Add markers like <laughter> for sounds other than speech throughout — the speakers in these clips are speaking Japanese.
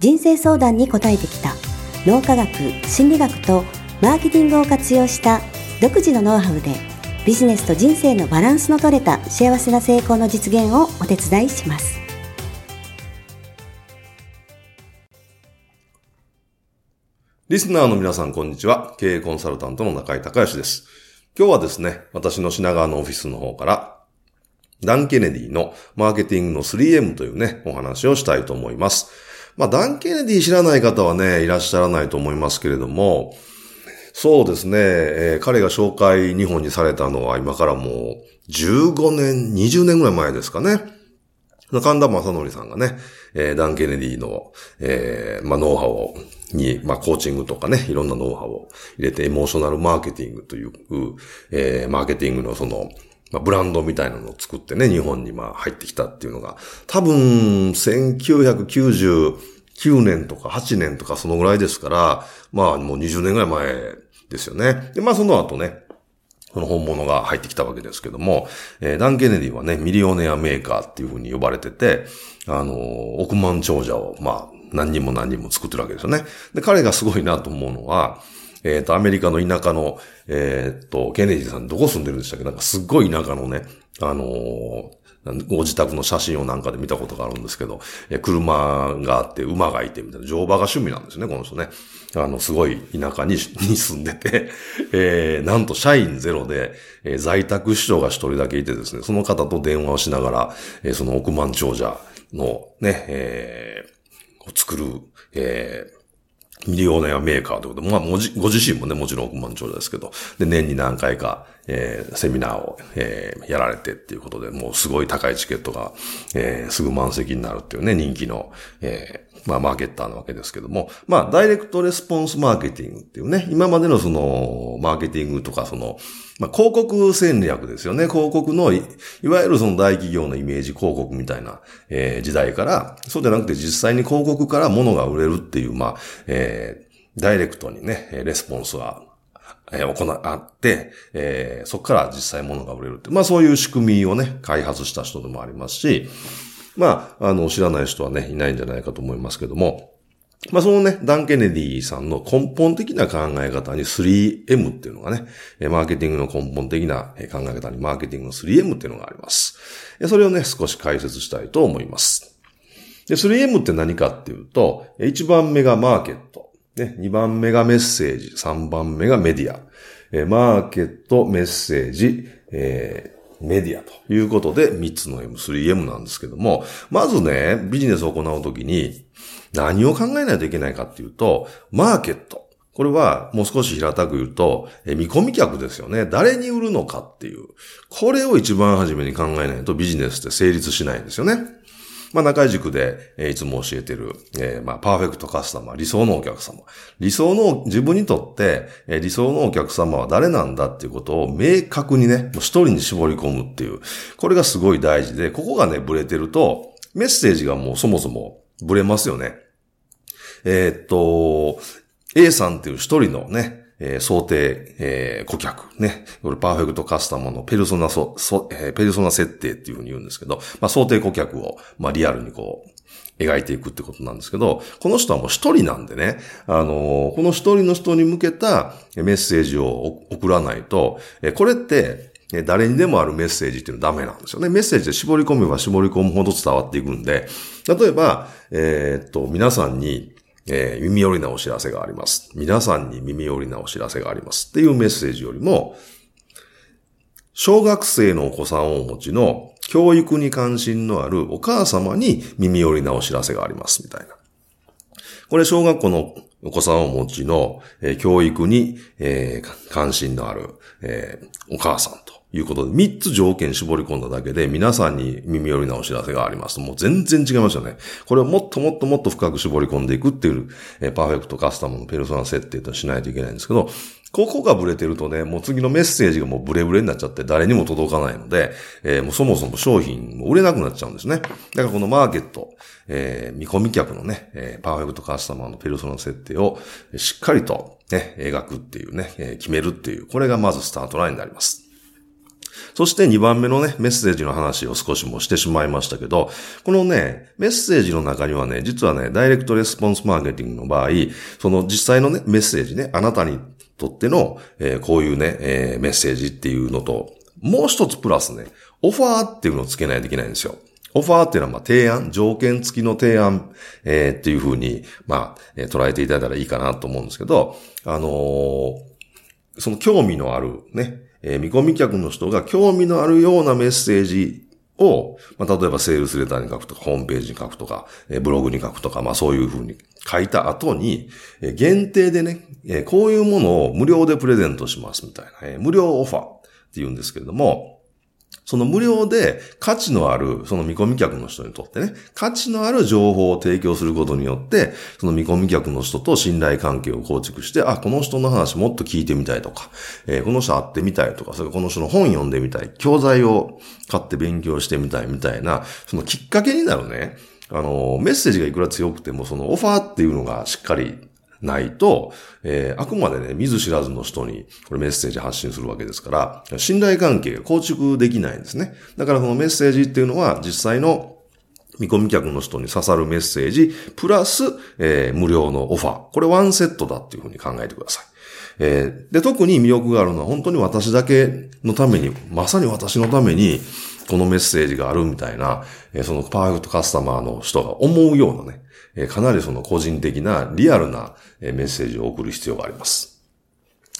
人生相談に応えてきた脳科学、心理学とマーケティングを活用した独自のノウハウでビジネスと人生のバランスの取れた幸せな成功の実現をお手伝いします。リスナーの皆さん、こんにちは。経営コンサルタントの中井隆義です。今日はですね、私の品川のオフィスの方から、ダン・ケネディのマーケティングの 3M というね、お話をしたいと思います。まあ、ダン・ケネディ知らない方はね、いらっしゃらないと思いますけれども、そうですね、えー、彼が紹介日本にされたのは今からもう15年、20年ぐらい前ですかね。神田正則さんがね、えー、ダン・ケネディの、えー、まあ、ノウハウを、に、まあ、コーチングとかね、いろんなノウハウを入れて、エモーショナルマーケティングという、えー、マーケティングのその、まあ、ブランドみたいなのを作ってね、日本にまあ入ってきたっていうのが、多分、1999年とか8年とかそのぐらいですから、まあもう20年ぐらい前ですよね。で、まあその後ね、この本物が入ってきたわけですけども、えー、ダン・ケネディはね、ミリオネアメーカーっていうふうに呼ばれてて、あのー、億万長者を、まあ、何人も何人も作ってるわけですよね。で、彼がすごいなと思うのは、えっ、ー、と、アメリカの田舎の、えっ、ー、と、ケネディさんどこ住んでるんでしたっけ？なんかすっごい田舎のね、あのー、ご自宅の写真をなんかで見たことがあるんですけど、車があって、馬がいてみたいな、乗馬が趣味なんですね、この人ね。あの、すごい田舎に <laughs> に住んでて、えー、なんと社員ゼロで、えー、在宅市長が一人だけいてですね、その方と電話をしながら、えー、その億万長者のね、えー、を作る、えー、ミリオネアメーカーということ。で、まあ、ご自身もね、もちろん億万長者ですけど、で、年に何回か、えー、セミナーを、えー、やられてっていうことで、もうすごい高いチケットが、えー、すぐ満席になるっていうね、人気の、えー、まあ、マーケッターなわけですけども、まあ、ダイレクトレスポンスマーケティングっていうね、今までのその、マーケティングとかその、まあ、広告戦略ですよね。広告のい、いわゆるその大企業のイメージ広告みたいな、えー、時代から、そうじゃなくて実際に広告から物が売れるっていう、まあ、えー、ダイレクトにね、レスポンスがえー、行って、えー、そこから実際物が売れるって。まあそういう仕組みをね、開発した人でもありますし、まあ、あの、知らない人はね、いないんじゃないかと思いますけども、まあ、そのね、ダン・ケネディさんの根本的な考え方に 3M っていうのがね、マーケティングの根本的な考え方にマーケティングの 3M っていうのがあります。それをね、少し解説したいと思います。で、3M って何かっていうと、1番目がマーケット、ね、2番目がメッセージ、3番目がメディアえ、マーケット、メッセージ、えーメディアということで3つの M、3M なんですけども、まずね、ビジネスを行うときに何を考えないといけないかっていうと、マーケット。これはもう少し平たく言うと、え見込み客ですよね。誰に売るのかっていう。これを一番初めに考えないとビジネスって成立しないんですよね。まあ、中井塾で、え、いつも教えてる、え、まあ、パーフェクトカスタマー、理想のお客様。理想の、自分にとって、え、理想のお客様は誰なんだっていうことを明確にね、もう一人に絞り込むっていう。これがすごい大事で、ここがね、ブレてると、メッセージがもうそもそもブレますよね。えー、っと、A さんっていう一人のね、えー、想定、えー、顧客、ね。これパーフェクトカスタマーのペルソナそ、そ、えー、ペルソナ設定っていうふうに言うんですけど、まあ、想定顧客を、まあ、リアルにこう、描いていくってことなんですけど、この人はもう一人なんでね、あの、この一人の人に向けたメッセージを送らないと、えこれって、誰にでもあるメッセージっていうのはダメなんですよね。メッセージで絞り込めば絞り込むほど伝わっていくんで、例えば、えー、っと、皆さんに、えー、耳寄りなお知らせがあります。皆さんに耳寄りなお知らせがあります。っていうメッセージよりも、小学生のお子さんをお持ちの教育に関心のあるお母様に耳寄りなお知らせがあります。みたいな。これ小学校のお子さんをお持ちの、えー、教育に、えー、関心のある、えー、お母さんということで、3つ条件絞り込んだだけで、皆さんに耳寄りなお知らせがあります、もう全然違いますよね。これをもっともっともっと深く絞り込んでいくっていう、えー、パーフェクトカスタムのペルソナ設定としないといけないんですけど、ここがブレてるとね、もう次のメッセージがもうブレブレになっちゃって誰にも届かないので、えー、もうそもそも商品も売れなくなっちゃうんですね。だからこのマーケット、えー、見込み客のね、えー、パーフェクトカスタマーのペルソナ設定をしっかりとね、描くっていうね、えー、決めるっていう、これがまずスタートラインになります。そして2番目のね、メッセージの話を少しもしてしまいましたけど、このね、メッセージの中にはね、実はね、ダイレクトレスポンスマーケティングの場合、その実際のね、メッセージね、あなたにとっての、えー、こういうね、えー、メッセージっていうのと、もう一つプラスね、オファーっていうのをつけないといけないんですよ。オファーっていうのは、まあ、提案、条件付きの提案、えー、っていうふうに、まあ、えー、捉えていただいたらいいかなと思うんですけど、あのー、その興味のあるね、えー、見込み客の人が興味のあるようなメッセージを、まあ、例えばセールスレターに書くとか、ホームページに書くとか、えー、ブログに書くとか、まあそういうふうに書いた後に、えー、限定でね、えー、こういうものを無料でプレゼントしますみたいな、えー、無料オファーって言うんですけれども、その無料で価値のある、その見込み客の人にとってね、価値のある情報を提供することによって、その見込み客の人と信頼関係を構築して、あ、この人の話もっと聞いてみたいとか、えー、この人会ってみたいとか、それこの人の本読んでみたい、教材を買って勉強してみたいみたいな、そのきっかけになるね、あの、メッセージがいくら強くても、そのオファーっていうのがしっかりないと、えー、あくまでね、見ず知らずの人にこれメッセージ発信するわけですから、信頼関係が構築できないんですね。だからこのメッセージっていうのは実際の見込み客の人に刺さるメッセージ、プラス、えー、無料のオファー。これワンセットだっていうふうに考えてください。えー、で、特に魅力があるのは本当に私だけのために、まさに私のために、このメッセージがあるみたいな、えー、そのパーフェクトカスタマーの人が思うようなね、えかなりその個人的なリアルなメッセージを送る必要があります。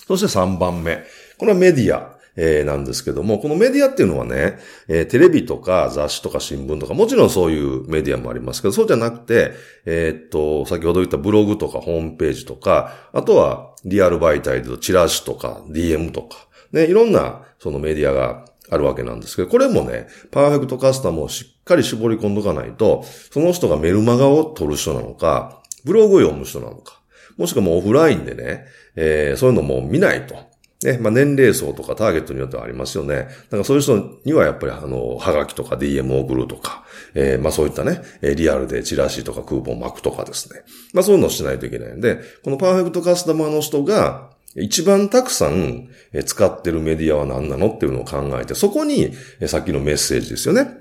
そして3番目。これはメディア。え、なんですけども、このメディアっていうのはね、えー、テレビとか雑誌とか新聞とか、もちろんそういうメディアもありますけど、そうじゃなくて、えー、っと、先ほど言ったブログとかホームページとか、あとはリアル媒体でチラシとか DM とか、ね、いろんなそのメディアがあるわけなんですけど、これもね、パーフェクトカスタムをしっかり絞り込んどかないと、その人がメルマガを取る人なのか、ブログを読む人なのか、もしくはもうオフラインでね、えー、そういうのも見ないと。ね、まあ、年齢層とかターゲットによってはありますよね。だからそういう人にはやっぱりあの、はがきとか DM を送るとか、えー、まあそういったね、リアルでチラシとかクーポン巻くとかですね。まあそういうのをしないといけないんで、このパーフェクトカスタマーの人が、一番たくさん使ってるメディアは何なのっていうのを考えて、そこにさっきのメッセージですよね。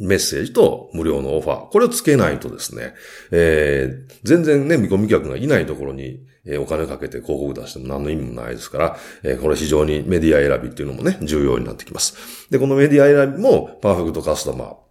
メッセージと無料のオファー。これをつけないとですね、えー、全然ね、見込み客がいないところに、お金かけて広告出しても何の意味もないですから、え、これ非常にメディア選びっていうのもね、重要になってきます。で、このメディア選びもパーフェクトカスタマー。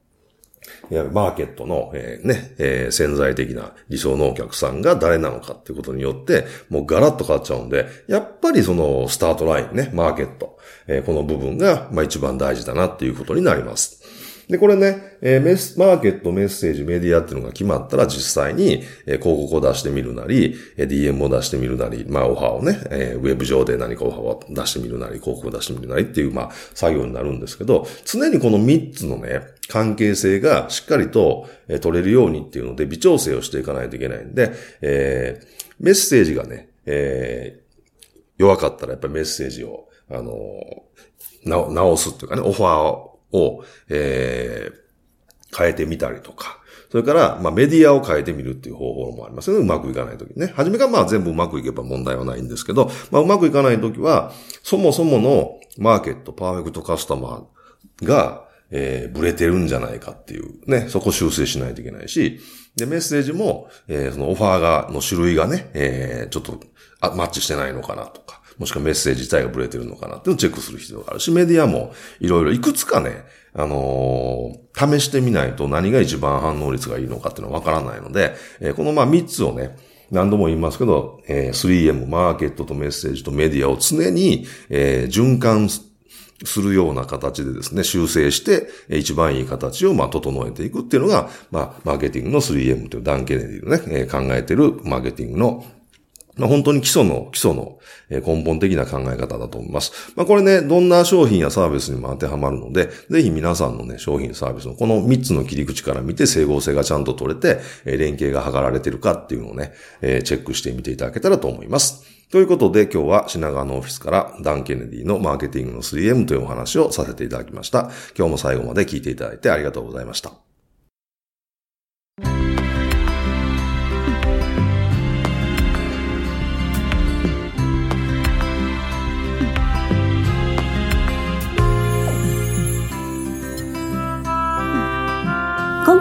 マーケットの、えー、ね、えー、潜在的な理想のお客さんが誰なのかっていうことによって、もうガラッと変わっちゃうんで、やっぱりそのスタートラインね、マーケット、えー、この部分が、まあ一番大事だなっていうことになります。で、これね、えー、メス、マーケット、メッセージ、メディアっていうのが決まったら実際に、えー、広告を出してみるなり、えー、DM を出してみるなり、まあオファーをね、えー、ウェブ上で何かオファーを出してみるなり、広告を出してみるなりっていう、まあ作業になるんですけど、常にこの3つのね、関係性がしっかりと、えー、取れるようにっていうので微調整をしていかないといけないんで、えー、メッセージがね、えー、弱かったらやっぱりメッセージを、あのー、直すっていうかね、オファーをを、えー、変えてみたりとか、それから、まあ、メディアを変えてみるっていう方法もありますよね。うまくいかないときね。初めがまあ全部うまくいけば問題はないんですけど、まあ、うまくいかないときは、そもそものマーケット、パーフェクトカスタマーが、えー、ブレてるんじゃないかっていう、ね、そこ修正しないといけないし、で、メッセージも、えー、そのオファーが、の種類がね、えー、ちょっとあ、マッチしてないのかなとか、もしくはメッセージ自体がブレてるのかなっていうのをチェックする必要があるし、メディアもいろいろいくつかね、あのー、試してみないと何が一番反応率がいいのかっていうのはわからないので、えー、このまあ3つをね、何度も言いますけど、えー、3M、マーケットとメッセージとメディアを常に、えー、循環するような形でですね、修正して、一番いい形をまあ整えていくっていうのが、まあ、マーケティングの 3M というダン・ケネディのね、考えてるマーケティングのまあ、本当に基礎の、基礎の根本的な考え方だと思います。まあ、これね、どんな商品やサービスにも当てはまるので、ぜひ皆さんのね、商品サービスのこの3つの切り口から見て整合性がちゃんと取れて、連携が図られてるかっていうのをね、チェックしてみていただけたらと思います。ということで今日は品川のオフィスからダン・ケネディのマーケティングの 3M というお話をさせていただきました。今日も最後まで聞いていただいてありがとうございました。